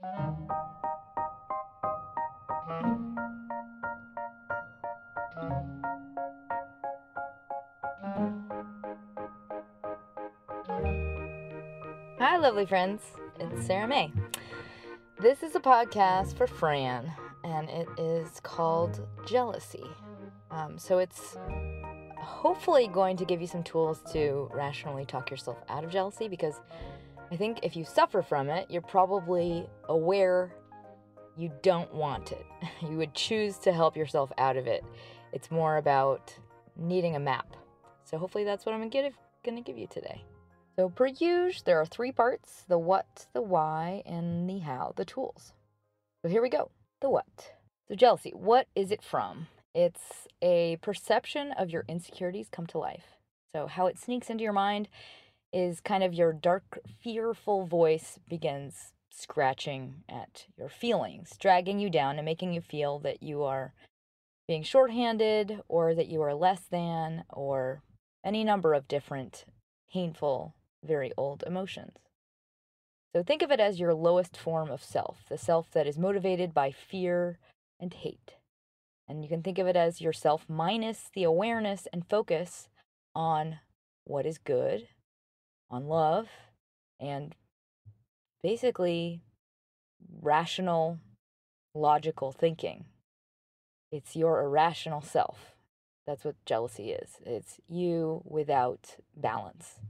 Hi, lovely friends. It's Sarah May. This is a podcast for Fran, and it is called Jealousy. Um, so it's hopefully going to give you some tools to rationally talk yourself out of jealousy because I think if you suffer from it, you're probably aware you don't want it. You would choose to help yourself out of it. It's more about needing a map. So hopefully that's what I'm to give you today. So, per usual, there are three parts the what, the why, and the how, the tools. So, here we go the what. So, jealousy, what is it from? It's a perception of your insecurities come to life. So, how it sneaks into your mind is kind of your dark, fearful voice begins scratching at your feelings, dragging you down and making you feel that you are being shorthanded or that you are less than or any number of different painful very old emotions. So think of it as your lowest form of self, the self that is motivated by fear and hate. And you can think of it as yourself minus the awareness and focus on what is good, on love, and basically rational, logical thinking. It's your irrational self. That's what jealousy is. It's you without balance.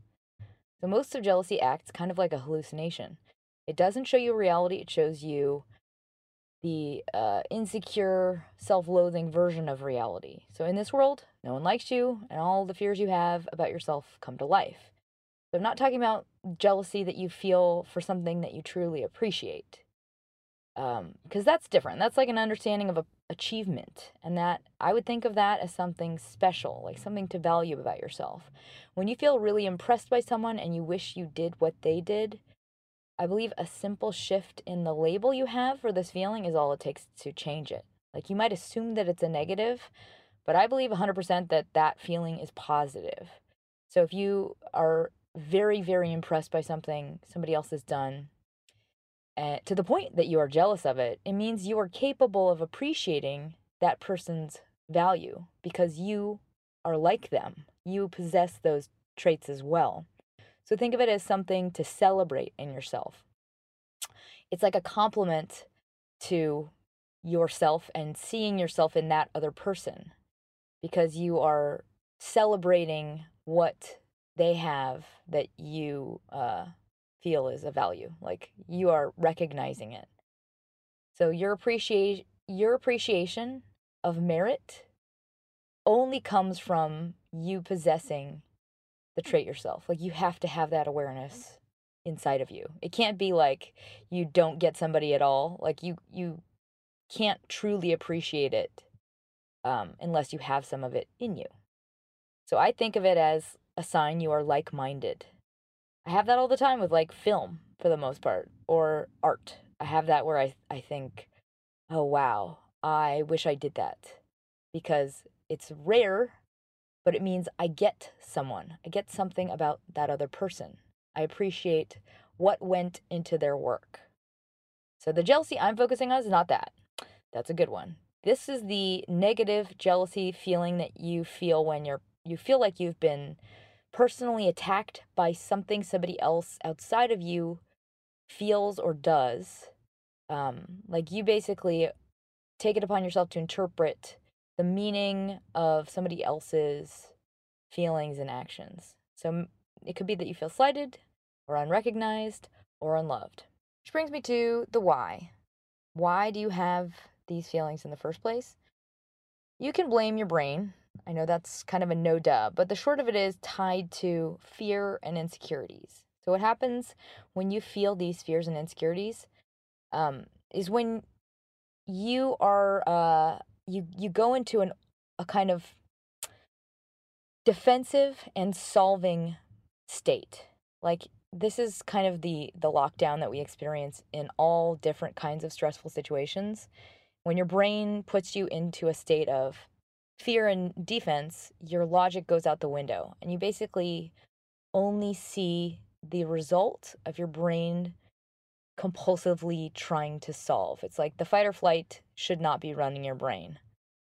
So most of jealousy acts kind of like a hallucination. It doesn't show you reality, it shows you the uh, insecure, self loathing version of reality. So in this world, no one likes you, and all the fears you have about yourself come to life. I'm not talking about jealousy that you feel for something that you truly appreciate. Because um, that's different. That's like an understanding of a achievement and that i would think of that as something special like something to value about yourself when you feel really impressed by someone and you wish you did what they did i believe a simple shift in the label you have for this feeling is all it takes to change it like you might assume that it's a negative but i believe 100% that that feeling is positive so if you are very very impressed by something somebody else has done uh, to the point that you are jealous of it, it means you are capable of appreciating that person's value because you are like them. You possess those traits as well. So think of it as something to celebrate in yourself. It's like a compliment to yourself and seeing yourself in that other person because you are celebrating what they have that you uh, feel is a value. Like you are recognizing it. So your appreciate your appreciation of merit only comes from you possessing the trait yourself. Like you have to have that awareness inside of you. It can't be like you don't get somebody at all. Like you you can't truly appreciate it um, unless you have some of it in you. So I think of it as a sign you are like minded. I have that all the time with like film for the most part or art. I have that where I I think, "Oh wow, I wish I did that." Because it's rare, but it means I get someone. I get something about that other person. I appreciate what went into their work. So the jealousy I'm focusing on is not that. That's a good one. This is the negative jealousy feeling that you feel when you're you feel like you've been personally attacked by something somebody else outside of you feels or does. Um, like you basically take it upon yourself to interpret the meaning of somebody else's feelings and actions. So it could be that you feel slighted or unrecognized or unloved. Which brings me to the why. Why do you have these feelings in the first place? You can blame your brain I know that's kind of a no duh, but the short of it is tied to fear and insecurities. So, what happens when you feel these fears and insecurities um, is when you are uh, you you go into an a kind of defensive and solving state. Like this is kind of the the lockdown that we experience in all different kinds of stressful situations. When your brain puts you into a state of fear and defense, your logic goes out the window and you basically only see the result of your brain compulsively trying to solve. It's like the fight or flight should not be running your brain.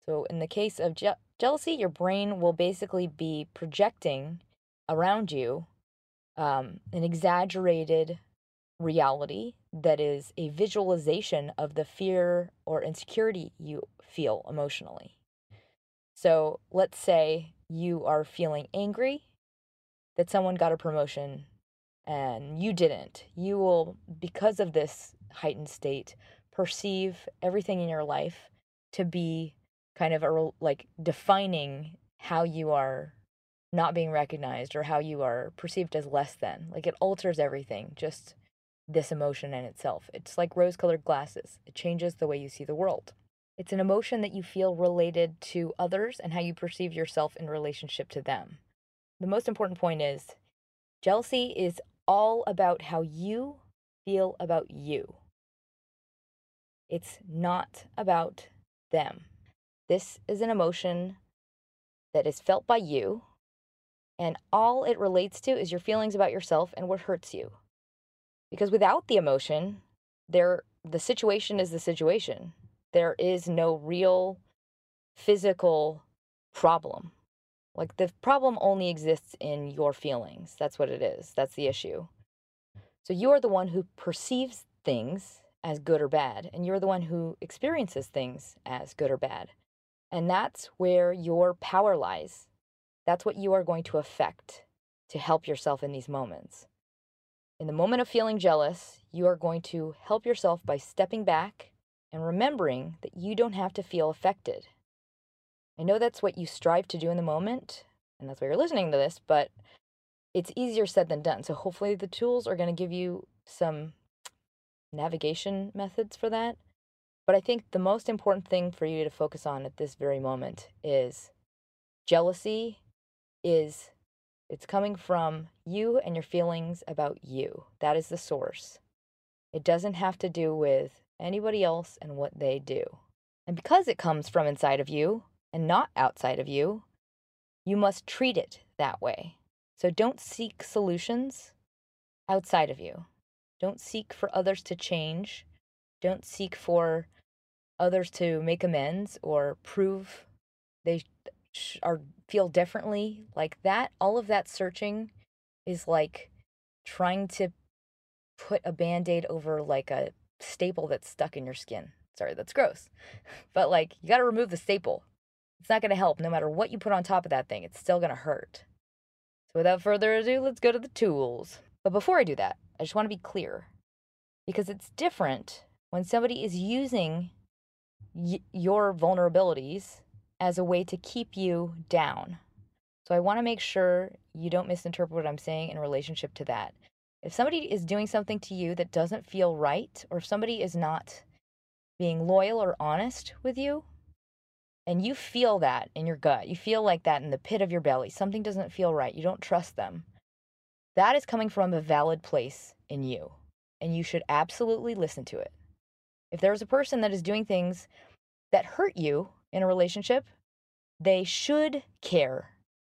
So, in the case of je- jealousy, your brain will basically be projecting around you um, an exaggerated reality that is a visualization of the fear or insecurity you feel emotionally. So, let's say you are feeling angry that someone got a promotion and you didn't. You will, because of this heightened state, perceive everything in your life to be kind of a, like defining how you are not being recognized or how you are perceived as less than. Like it alters everything, just this emotion in itself. It's like rose colored glasses, it changes the way you see the world. It's an emotion that you feel related to others and how you perceive yourself in relationship to them. The most important point is jealousy is all about how you feel about you. It's not about them. This is an emotion that is felt by you, and all it relates to is your feelings about yourself and what hurts you. Because without the emotion, there the situation is the situation. There is no real physical problem. Like the problem only exists in your feelings. That's what it is. That's the issue. So you are the one who perceives things as good or bad, and you're the one who experiences things as good or bad. And that's where your power lies. That's what you are going to affect to help yourself in these moments. In the moment of feeling jealous, you are going to help yourself by stepping back and remembering that you don't have to feel affected. I know that's what you strive to do in the moment, and that's why you're listening to this, but it's easier said than done. So hopefully the tools are going to give you some navigation methods for that. But I think the most important thing for you to focus on at this very moment is jealousy is it's coming from you and your feelings about you. That is the source. It doesn't have to do with anybody else and what they do. And because it comes from inside of you and not outside of you, you must treat it that way. So don't seek solutions outside of you. Don't seek for others to change. Don't seek for others to make amends or prove they are feel differently like that all of that searching is like trying to put a band-aid over like a staple that's stuck in your skin. Sorry that's gross. But like you got to remove the staple. It's not going to help no matter what you put on top of that thing it's still going to hurt. So without further ado let's go to the tools. But before i do that i just want to be clear. Because it's different when somebody is using y- your vulnerabilities as a way to keep you down. So I want to make sure you don't misinterpret what I'm saying in relationship to that. If somebody is doing something to you that doesn't feel right, or if somebody is not being loyal or honest with you, and you feel that in your gut, you feel like that in the pit of your belly, something doesn't feel right, you don't trust them, that is coming from a valid place in you, and you should absolutely listen to it. If there's a person that is doing things that hurt you in a relationship, they should care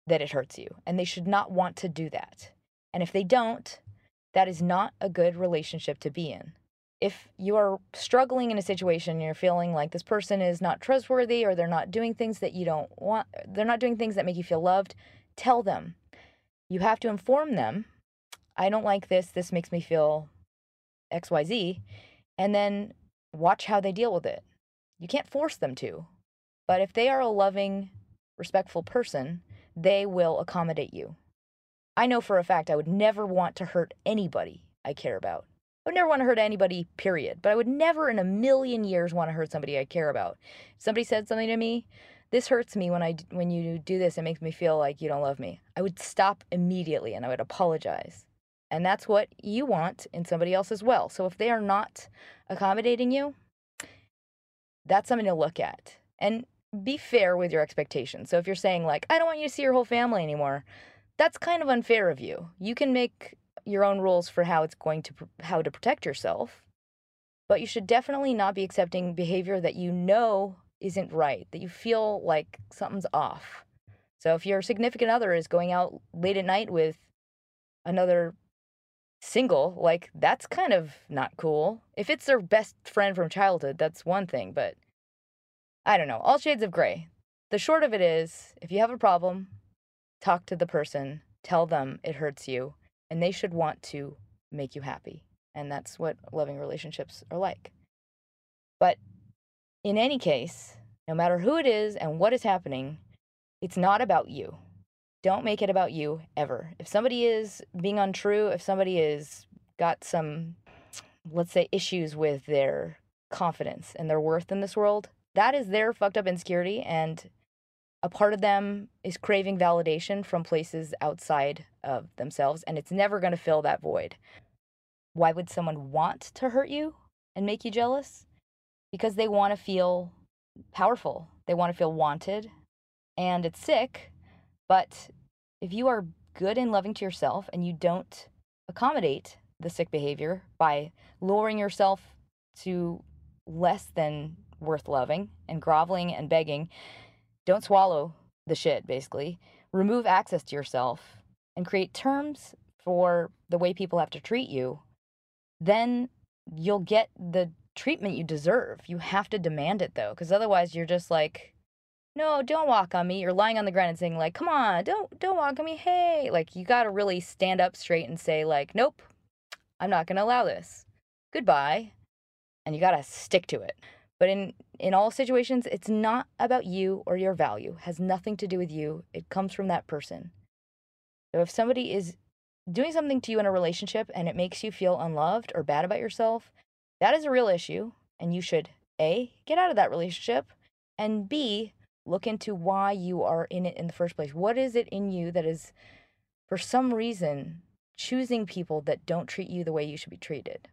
that it hurts you and they should not want to do that. And if they don't, that is not a good relationship to be in. If you are struggling in a situation you're feeling like this person is not trustworthy or they're not doing things that you don't want, they're not doing things that make you feel loved, tell them. You have to inform them, I don't like this, this makes me feel XYZ, and then watch how they deal with it. You can't force them to. But if they are a loving, respectful person, they will accommodate you. I know for a fact I would never want to hurt anybody I care about. I would never want to hurt anybody, period. But I would never in a million years want to hurt somebody I care about. If somebody said something to me, this hurts me when I when you do this, it makes me feel like you don't love me. I would stop immediately and I would apologize. And that's what you want in somebody else as well. So if they are not accommodating you, that's something to look at. And be fair with your expectations. So if you're saying like, I don't want you to see your whole family anymore, that's kind of unfair of you. You can make your own rules for how it's going to how to protect yourself, but you should definitely not be accepting behavior that you know isn't right, that you feel like something's off. So if your significant other is going out late at night with another single, like that's kind of not cool. If it's their best friend from childhood, that's one thing, but I don't know. All shades of gray. The short of it is if you have a problem, talk to the person, tell them it hurts you, and they should want to make you happy. And that's what loving relationships are like. But in any case, no matter who it is and what is happening, it's not about you. Don't make it about you ever. If somebody is being untrue, if somebody is got some let's say issues with their confidence and their worth in this world, that is their fucked up insecurity and a part of them is craving validation from places outside of themselves and it's never going to fill that void. Why would someone want to hurt you and make you jealous? Because they want to feel powerful. They want to feel wanted and it's sick but if you are good and loving to yourself and you don't accommodate the sick behavior by lowering yourself to less than worth loving and groveling and begging, don't swallow the shit, basically. Remove access to yourself and create terms for the way people have to treat you. Then you'll get the treatment you deserve. You have to demand it though, because otherwise you're just like, no, don't walk on me. You're lying on the ground and saying like, come on, don't don't walk on me. Hey, like you got to really stand up straight and say like, nope, I'm not to allow this. Goodbye. And you got to stick to it. But in in all situations, it's not about you or your value. It has nothing to do with you. It comes from that person. So if somebody is doing something to you in a relationship and it makes you feel unloved or bad about yourself, that is a real issue and you should A, get out of that relationship and B, Look into why you are in it in the first place. What is it in you that is, for some reason, choosing people that don't treat you the way you should be treated?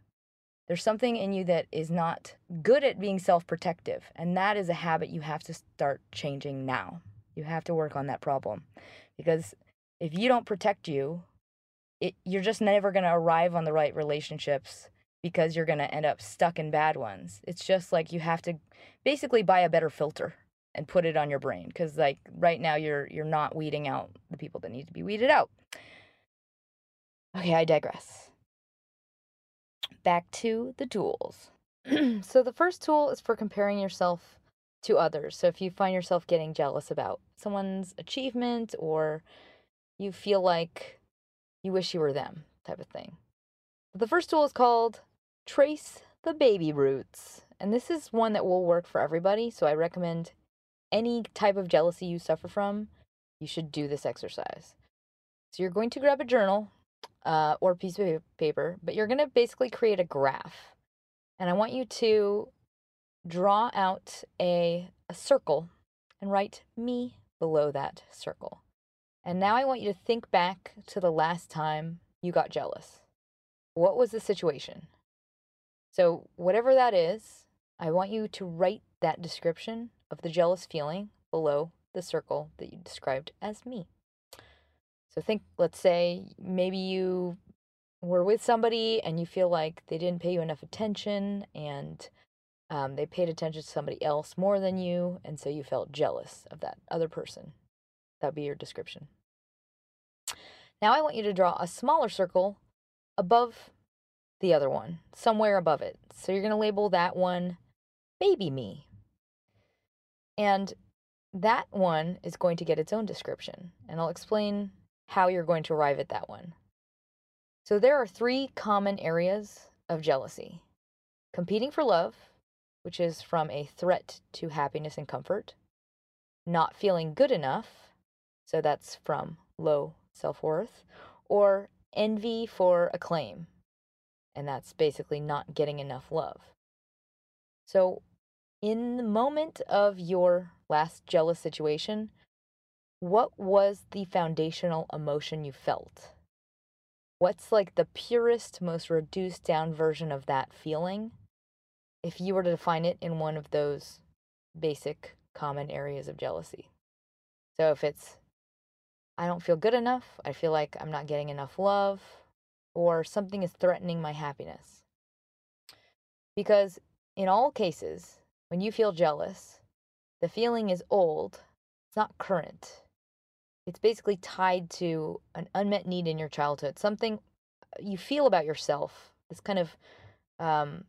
There's something in you that is not good at being self protective. And that is a habit you have to start changing now. You have to work on that problem. Because if you don't protect you, it, you're just never going to arrive on the right relationships because you're going to end up stuck in bad ones. It's just like you have to basically buy a better filter and put it on your brain because like right now you're you're not weeding out the people that need to be weeded out okay i digress back to the tools. So the first tool is for comparing yourself to others. So if you find yourself getting jealous about someone's achievement or you feel like you wish you were them type of thing. The first tool is called trace the baby roots and this is one that will work for everybody. So i recommend any type of jealousy you suffer from, you should do this exercise. So you're going to grab a journal uh, or piece of paper, but you're going to basically create a graph. And I want you to draw out a, a circle and write me below that circle. And now I want you to think back to the last time you got jealous. What was the situation? So, whatever that is, I want you to write that description of the jealous feeling below the circle that you described as me. So think, let's say maybe you were with somebody and you feel like they didn't pay you enough attention and um, they paid attention to somebody else more than you, and so you felt jealous of that other person. That'd be your description. Now I want you to draw a smaller circle above the other one, somewhere above it. So you're going to label that one baby me and that one is going to get its own description, and I'll explain how you're going to arrive at that one. So, there are three common areas of jealousy competing for love, which is from a threat to happiness and comfort, not feeling good enough, so that's from low self worth, or envy for acclaim, and that's basically not getting enough love. So, in the moment of your last jealous situation, what was the foundational emotion you felt? What's like the purest, most reduced down version of that feeling? If you were to define it in one of those basic common areas of jealousy. So if it's, I don't feel good enough, I feel like I'm not getting enough love, or something is threatening my happiness. Because in all cases, when you feel jealous, the feeling is old, it's not current. It's basically tied to an unmet need in your childhood, something you feel about yourself, this kind of um,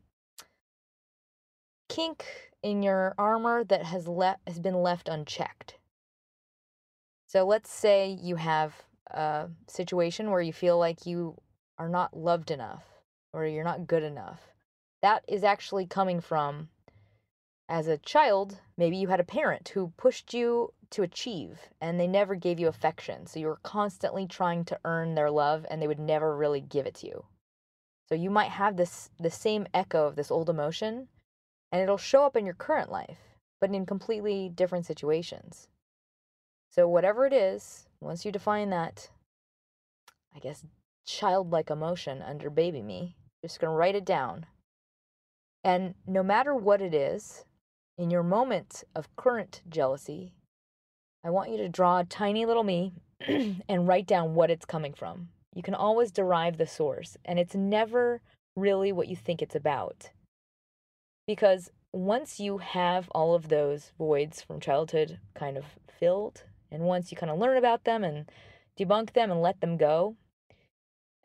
kink in your armor that has le- has been left unchecked. So let's say you have a situation where you feel like you are not loved enough or you're not good enough. That is actually coming from as a child, maybe you had a parent who pushed you to achieve and they never gave you affection. So you were constantly trying to earn their love and they would never really give it to you. So you might have this the same echo of this old emotion and it'll show up in your current life, but in completely different situations. So whatever it is, once you define that I guess childlike emotion under baby me, just going to write it down. And no matter what it is, in your moment of current jealousy, I want you to draw a tiny little me and write down what it's coming from. You can always derive the source, and it's never really what you think it's about. Because once you have all of those voids from childhood kind of filled, and once you kind of learn about them and debunk them and let them go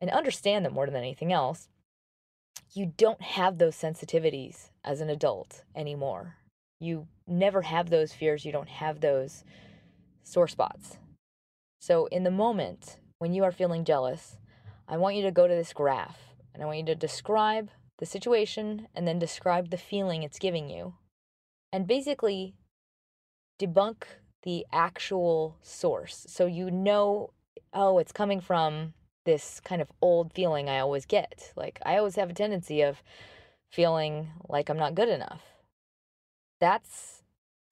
and understand them more than anything else, you don't have those sensitivities as an adult anymore you never have those fears, you don't have those sore spots. So, in the moment when you are feeling jealous, I want you to go to this graph and I want you to describe the situation and then describe the feeling it's giving you. And basically, debunk the actual source. So you know, oh, it's coming from this kind of old feeling I always get. Like, I always have a tendency of feeling like I'm not good enough that's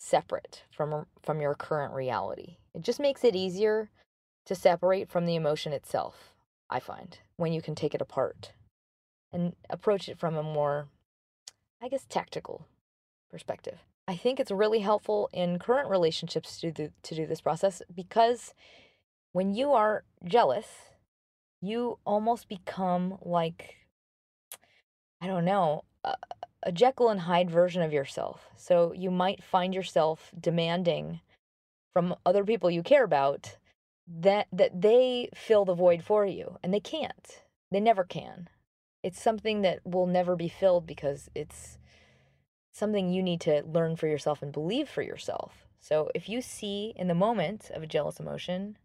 separate from from your current reality. It just makes it easier to separate from the emotion itself, I find, when you can take it apart and approach it from a more I guess tactical perspective. I think it's really helpful in current relationships to do, to do this process because when you are jealous, you almost become like I don't know, uh, a Jekyll and Hyde version of yourself. So you might find yourself demanding from other people you care about that that they fill the void for you and they can't. They never can. It's something that will never be filled because it's something you need to learn for yourself and believe for yourself. So if you see in the moment of a jealous emotion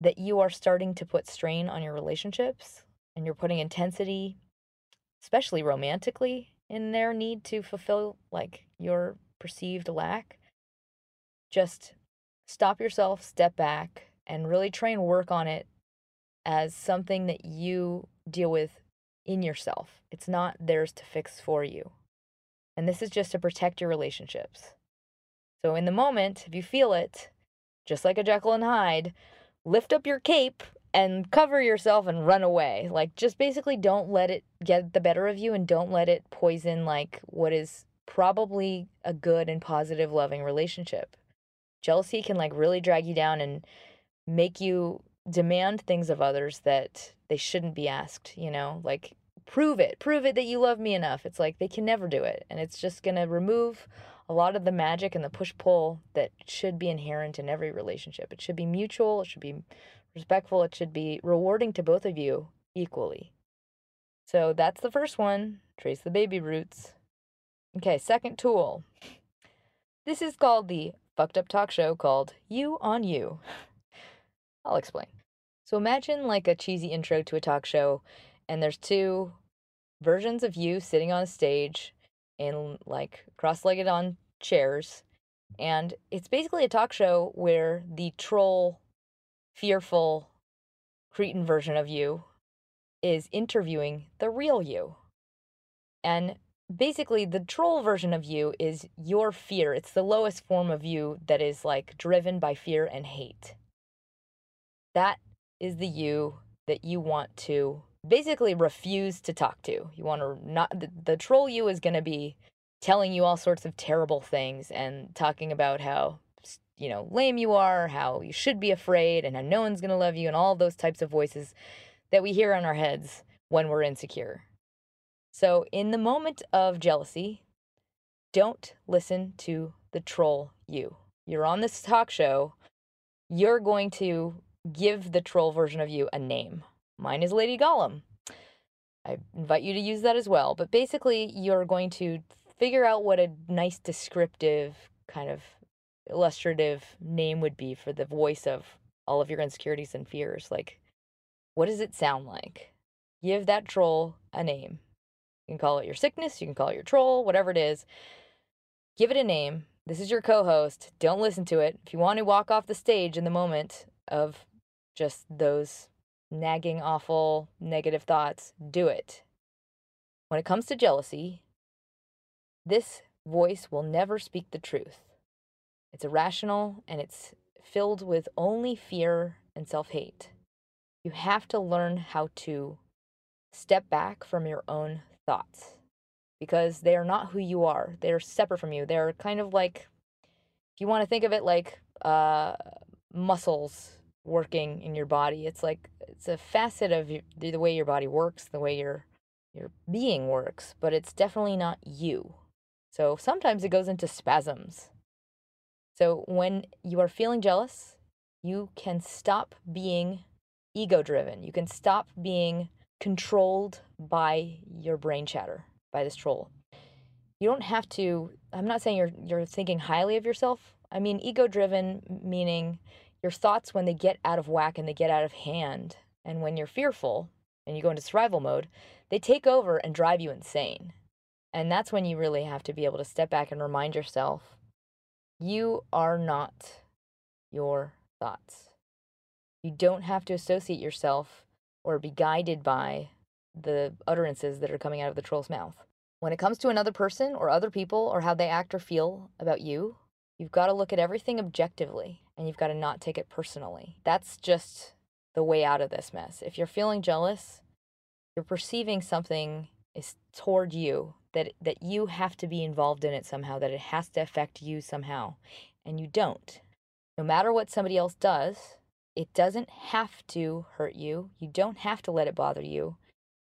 that you are starting to put strain on your relationships and you're putting intensity, especially romantically, in their need to fulfill like your perceived lack, just stop yourself, step back, and really try and work on it as something that you deal with in yourself. It's not theirs to fix for you. And this is just to protect your relationships. So, in the moment, if you feel it, just like a Jekyll and Hyde, lift up your cape and cover yourself and run away. Like, just basically don't let it get the better of you and don't let it poison, like, what is probably a good and positive, loving relationship. Jealousy can, like, really drag you down and make you demand things of others that they shouldn't be asked, you know? Like, prove it. Prove it that you love me enough. It's like they can never do it. And it's just going to remove a lot of the magic and the push pull that should be inherent in every relationship. It should be mutual, it should be respectful, it should be rewarding to both of you equally. So that's the first one trace the baby roots. Okay, second tool. This is called the fucked up talk show called You on You. I'll explain. So imagine like a cheesy intro to a talk show, and there's two versions of you sitting on a stage and like cross legged on chairs. And it's basically a talk show where the troll fearful cretin version of you is interviewing the real you. And basically, the troll version of you is your fear. It's the lowest form of you that is like driven by fear and hate. That is the you that you want to basically refuse to talk to. You want to not, the, the troll you is going to be telling you all sorts of terrible things and talking about how you know, lame you are, how you should be afraid, and how no one's going to love you, and all those types of voices that we hear in our heads when we're insecure. So, in the moment of jealousy, don't listen to the troll you. You're on this talk show, you're going to give the troll version of you a name. Mine is Lady Gollum. I invite you to use that as well. But basically, you're going to figure out what a nice descriptive kind of illustrative name would be for the voice of all of your insecurities and fears. Like, what does it sound like? Give that troll a name. You can call it your sickness, you can call it your troll, whatever it is. Give it a name. This is your co host. Don't listen to it. If you want to walk off the stage in the moment of just those nagging, awful, negative thoughts, do it. When it comes to jealousy, this voice will never speak the truth. It's irrational and it's filled with only fear and self hate. You have to learn how to step back from your own thoughts because they are not who you are. They're separate from you. They're kind of like, if you want to think of it like uh, muscles working in your body, it's like it's a facet of the way your body works, the way your your being works, but it's definitely not you. So sometimes it goes into spasms. So when you are feeling jealous, you can stop being ego driven. You can stop being controlled by your brain chatter, by this troll. You don't have to I'm not saying you're you're thinking highly of yourself. I mean ego driven meaning your thoughts when they get out of whack and they get out of hand and when you're fearful and you go into survival mode, they take over and drive you insane. And that's when you really have to be able to step back and remind yourself you are not your thoughts. You don't have to associate yourself or be guided by the utterances that are coming out of the troll's mouth. When it comes to another person or other people or how they act or feel about you, you've got to look at everything objectively and you've got to not take it personally. That's just the way out of this mess. If you're feeling jealous, you're perceiving something is toward you that that you have to be involved in it somehow, that it has to affect you somehow, and you don't. No matter what somebody else does, it doesn't have to hurt you. You don't have to let it bother you,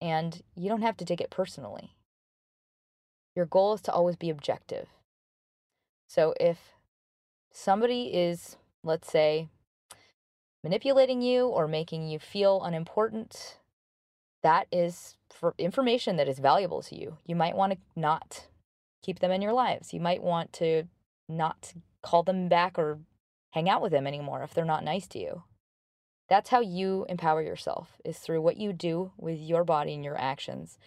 and you don't have to take it personally. Your goal is to always be objective. So if somebody is, let's say, manipulating you or making you feel unimportant, that is for information that is valuable to you. You might want to not keep them in your lives. You might want to not call them back or hang out with them anymore if they're not nice to you. That's how you empower yourself is through what you do with your body and your actions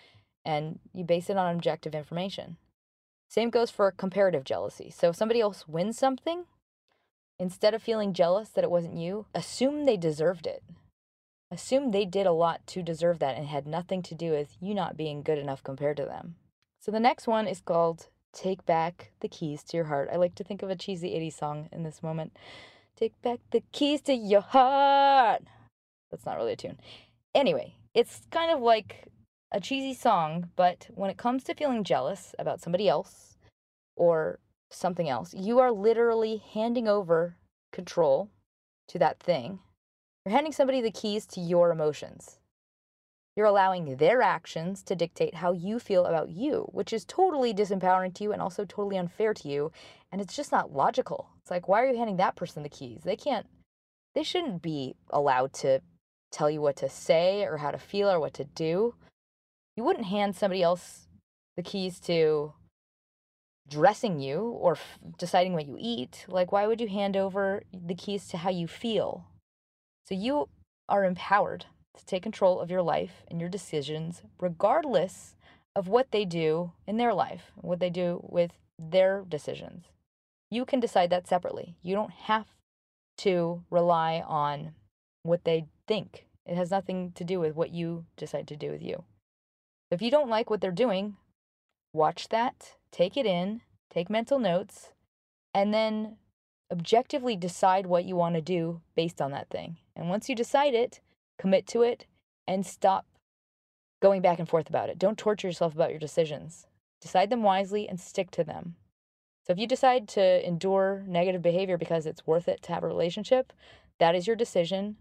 and you base it on objective information. Same goes for comparative jealousy. So if somebody else wins something, Instead of feeling jealous that it wasn't you, assume they deserved it. Assume they did a lot to deserve that and had nothing to do with you not being good enough compared to them. So the next one is called Take Back the Keys to Your Heart. I like to think of a cheesy 80s song in this moment. Take back the keys to your heart. That's not really a tune. Anyway, it's kind of like a cheesy song, but when it comes to feeling jealous about somebody else or something else. You are literally handing over control to that thing. You're handing somebody the keys to your emotions. You're allowing their actions to dictate how you feel about you, which is totally disempowering to you and also totally unfair to you. And it's just not logical. It's like, why are you handing that person the keys? They can't, they shouldn't be allowed to tell you what to say or how to feel or what to do. You wouldn't hand somebody else the keys to dressing you or f- deciding what you eat. Like, why would you hand over the keys to how you feel? So you are empowered to take control of your life and your decisions, regardless of what they do in their life, what they do with their decisions. You can decide that separately. You don't have to rely on what they think. It has nothing to do with what you decide to do with you. If you don't like what they're doing, watch that take it in, take mental notes, and then objectively decide what you want to do based on that thing. And once you decide it, commit to it and stop going back and forth about it. Don't torture yourself about your decisions. Decide them wisely and stick to them. So if you decide to endure negative behavior because it's worth it to have a relationship, that is your decision.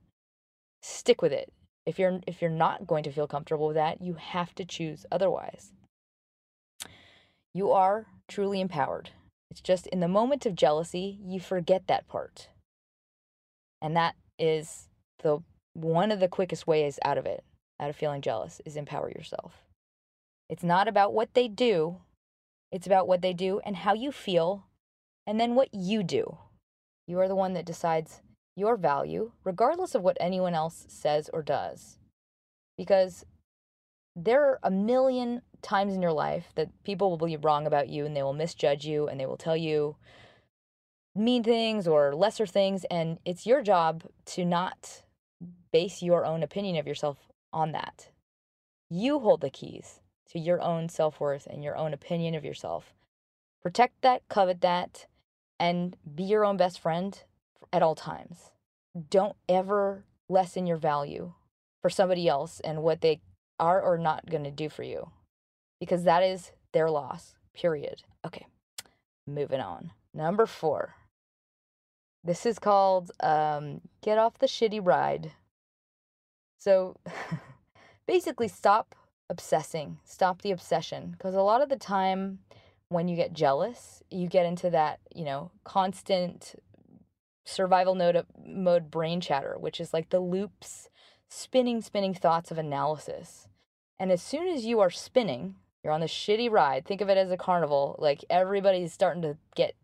Stick with it. If you're if you're not going to feel comfortable with that, you have to choose otherwise. You are truly empowered. It's just in the moment of jealousy, you forget that part. And that is the one of the quickest ways out of it. out of feeling jealous is empower yourself. It's not about what they do, it's about what they do and how you feel, and then what you do. You are the one that decides your value, regardless of what anyone else says or does. Because there are a million times in your life that people will be wrong about you and they will misjudge you and they will tell you mean things or lesser things. And it's your job to not base your own opinion of yourself on that. You hold the keys to your own self worth and your own opinion of yourself. Protect that, covet that, and be your own best friend at all times. Don't ever lessen your value for somebody else and what they are or not going to do for you because that is their loss, period. Okay, moving on. Number four. This is called um, Get Off the Shitty Ride. So basically, stop obsessing, stop the obsession. Because a lot of the time, when you get jealous, you get into that, you know, constant survival mode, mode brain chatter, which is like the loops, spinning, spinning thoughts of analysis. And as soon as you are spinning, you're on this shitty ride. Think of it as a carnival. Like everybody's starting to get,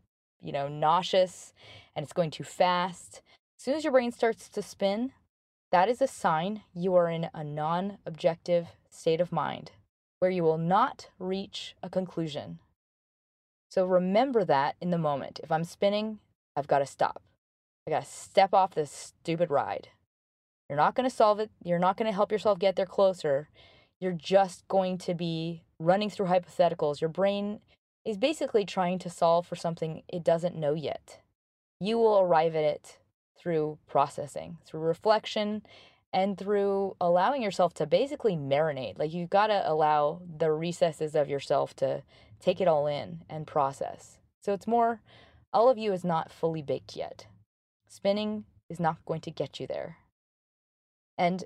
you know, nauseous and it's going too fast. As soon as your brain starts to spin, that is a sign you are in a non objective state of mind where you will not reach a conclusion. So remember that in the moment. If I'm spinning, I've got to stop. I got to step off this stupid ride. You're not going to solve it. You're not going to help yourself get there closer. You're just going to be running through hypotheticals. Your brain is basically trying to solve for something it doesn't know yet. You will arrive at it through processing, through reflection, and through allowing yourself to basically marinate. Like you've got to allow the recesses of yourself to take it all in and process. So it's more, all of you is not fully baked yet. Spinning is not going to get you there. And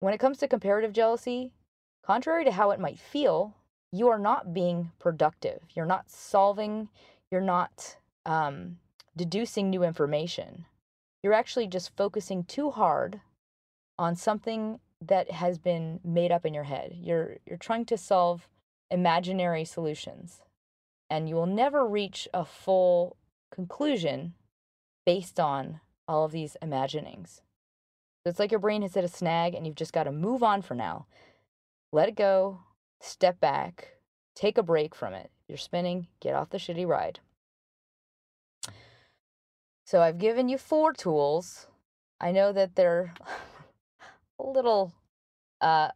when it comes to comparative jealousy, contrary to how it might feel, you are not being productive. You're not solving, you're not um, deducing new information. You're actually just focusing too hard on something that has been made up in your head. You're you're trying to solve imaginary solutions and you will never reach a full conclusion based on all of these imaginings. So it's like your brain has hit a snag and you've just got to move on for now. Let it go, step back, take a break from it. You're spinning, get off the shitty ride. So I've given you four tools. I know that they're a little uh,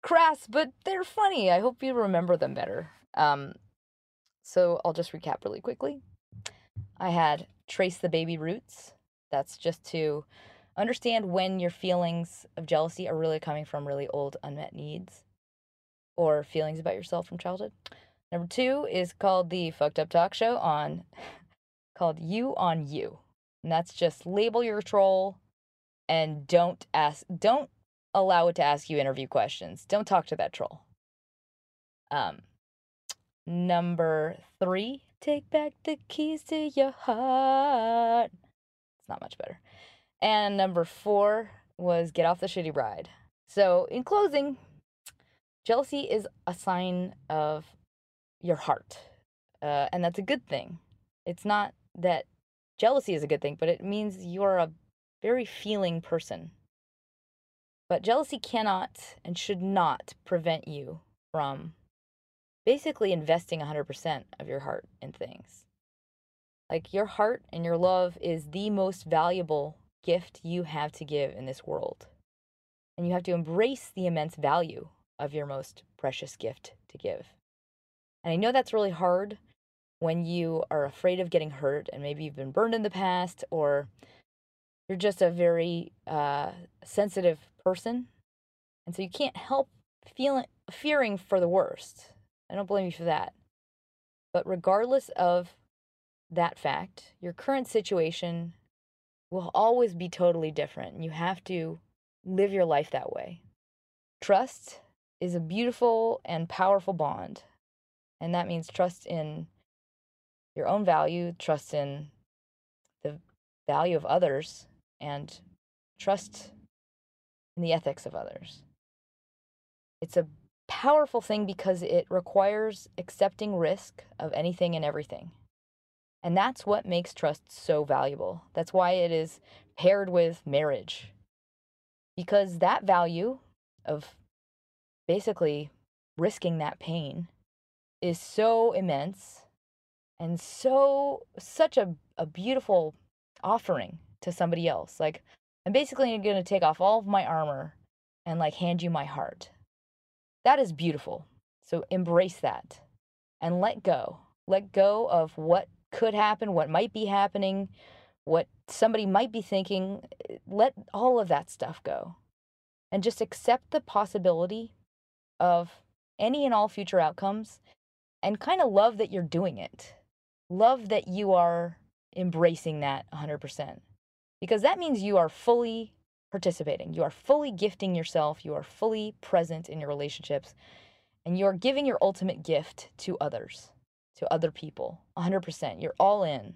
crass, but they're funny. I hope you remember them better. Um, so I'll just recap really quickly. I had trace the baby roots. That's just to understand when your feelings of jealousy are really coming from really old unmet needs or feelings about yourself from childhood. Number two is called the Fucked Up Talk Show on called You on You. And that's just label your troll and don't ask don't allow it to ask you interview questions. Don't talk to that troll. Um number 3, take back the keys to your heart. It's not much better. And number 4 was get off the shitty ride. So, in closing, jealousy is a sign of your heart. Uh, and that's a good thing. It's not that jealousy is a good thing, but it means you're a very feeling person. But jealousy cannot and should not prevent you from basically investing 100% of your heart in things. Like your heart and your love is the most valuable gift you have to give in this world. And you have to embrace the immense value of your most precious gift to give. And I know that's really hard when you are afraid of getting hurt and maybe you've been burned in the past or you're just a very uh, sensitive person, and so you can't help feeling fearing for the worst. I don't blame you for that. But regardless of that fact, your current situation will always be totally different. You have to live your life that way. Trust is a beautiful and powerful bond. And that means trust in your own value, trust in the value of others, and trust in the ethics of others. It's a powerful thing because it requires accepting risk of anything and everything. And that's what makes trust so valuable. That's why it is paired with marriage. Because that value of basically risking that pain is so immense and so such a, a beautiful offering to somebody else. Like I'm basically going to take off all of my armor and like hand you my heart. That is beautiful. So embrace that and let go. Let go of what could happen, what might be happening, what somebody might be thinking. Eh, let all of that stuff go. And just accept the possibility of any and all future outcomes and kind of love that you're doing it. Love that you are embracing that 100% because that means you are fully participating. You are fully gifting yourself. You are fully present in your relationships. And you're giving your ultimate gift to others, to other people, 100%. You're all in.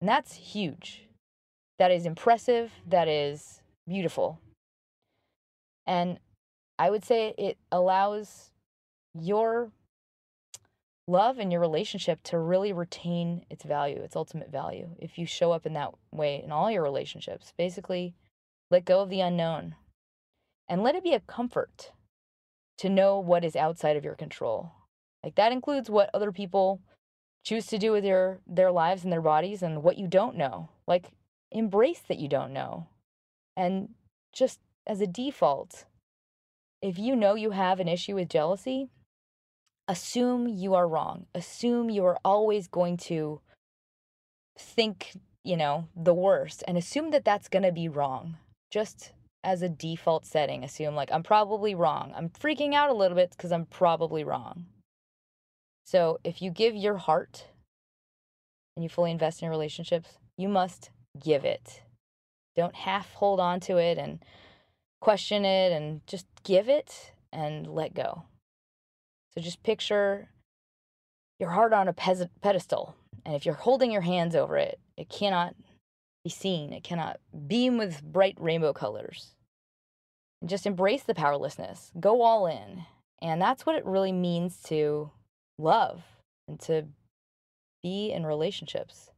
And that's huge. That is impressive. That is beautiful. And I would say it allows your love and your relationship to really retain its value, its ultimate value, if you show up in that way in all your relationships. Basically, let go of the unknown and let it be a comfort to know what is outside of your control. Like that includes what other people choose to do with their their lives and their bodies and what you don't know. Like embrace that you don't know. And just as a default, if you know you have an issue with jealousy, assume you are wrong. Assume you are always going to think, you know, the worst and assume that that's going to be wrong just as a default setting, assume like I'm probably wrong. I'm freaking out a little bit because I'm probably wrong. So if you give your heart and you fully invest in your relationships, you must give it. Don't half hold on to it and question it and just give it and let go. So just picture your heart on a pedestal. And if you're holding your hands over it, it cannot be seen. It cannot beam with bright rainbow colors. Just embrace the powerlessness. Go all in. And that's what it really means to love and to be in relationships.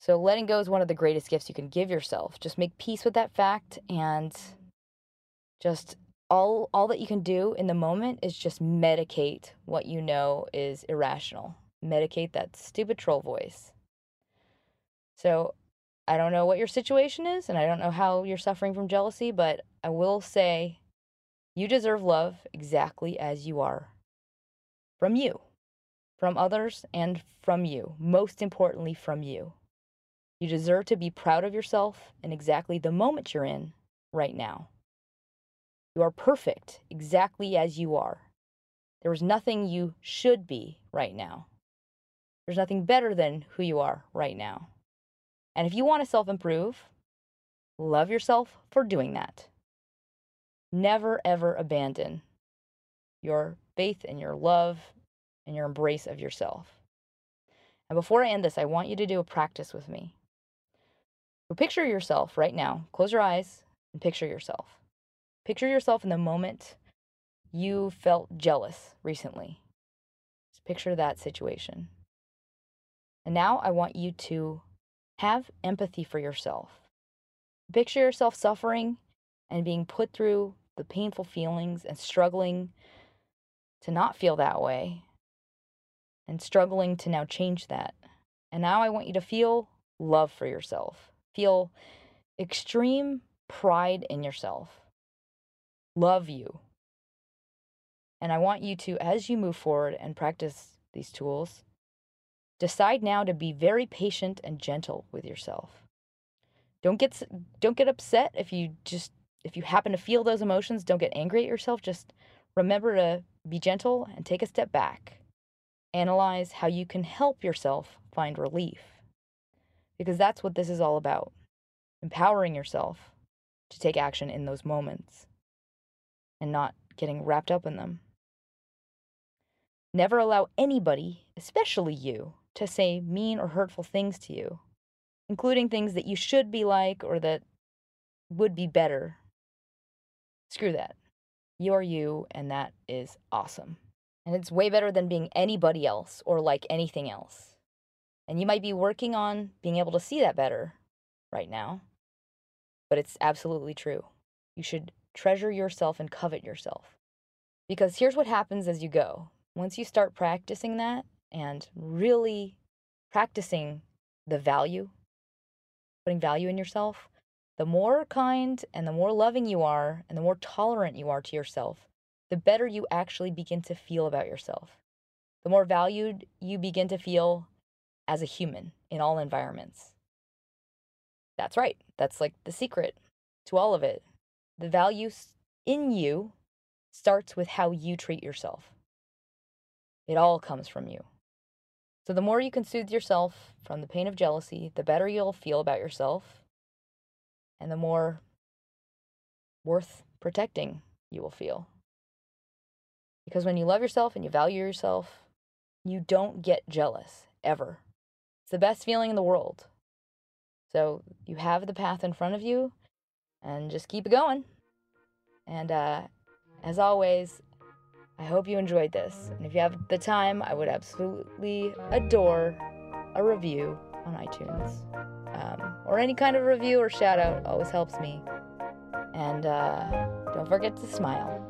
So, letting go is one of the greatest gifts you can give yourself. Just make peace with that fact and just all all that you can do in the moment is just medicate what you know is irrational. Medicate that stupid troll voice. So I don't know what your situation is, and I don't know how you're suffering from jealousy, but I will say you deserve love exactly as you are from you, from others, and from you. Most importantly, from you. You deserve to be proud of yourself in exactly the moment you're in right now. You are perfect exactly as you are. There is nothing you should be right now. There's nothing better than who you are right now. And if you want to self improve, love yourself for doing that. Never, ever abandon your faith and your love and your embrace of yourself. And before I end this, I want you to do a practice with me. So picture yourself right now. Close your eyes and picture yourself. Picture yourself in the moment you felt jealous recently. Just picture that situation. And now I want you to have empathy for yourself. Picture yourself suffering and being put through the painful feelings and struggling to not feel that way and struggling to now change that. And now I want you to feel love for yourself, feel extreme pride in yourself, love you. And I want you to, as you move forward and practice these tools, Decide now to be very patient and gentle with yourself. Don't get don't get upset if you just if you happen to feel those emotions, don't get angry at yourself. Just remember to be gentle and take a step back. Analyze how you can help yourself find relief. Because that's what this is all about. Empowering yourself to take action in those moments and not getting wrapped up in them. Never allow anybody, especially you, to say mean or hurtful things to you, including things that you should be like or that would be better. Screw that. You are you, and that is awesome. And it's way better than being anybody else or like anything else. And you might be working on being able to see that better right now, but it's absolutely true. You should treasure yourself and covet yourself. Because here's what happens as you go. Once you start practicing that and really practicing the value, putting value in yourself, the more kind and the more loving you are and the more tolerant you are to yourself, the better you actually begin to feel about yourself. The more valued you begin to feel as a human in all environments. That's right. That's like the secret to all of it. The value in you starts with how you treat yourself. It all comes from you. So, the more you can soothe yourself from the pain of jealousy, the better you'll feel about yourself, and the more worth protecting you will feel. Because when you love yourself and you value yourself, you don't get jealous ever. It's the best feeling in the world. So you have the path in front of you and just keep it going. And uh, as always, I hope you enjoyed this. And if you have the time, I would absolutely adore a review on iTunes. Um, or any kind of review or shout out always helps me. And uh, don't forget to smile.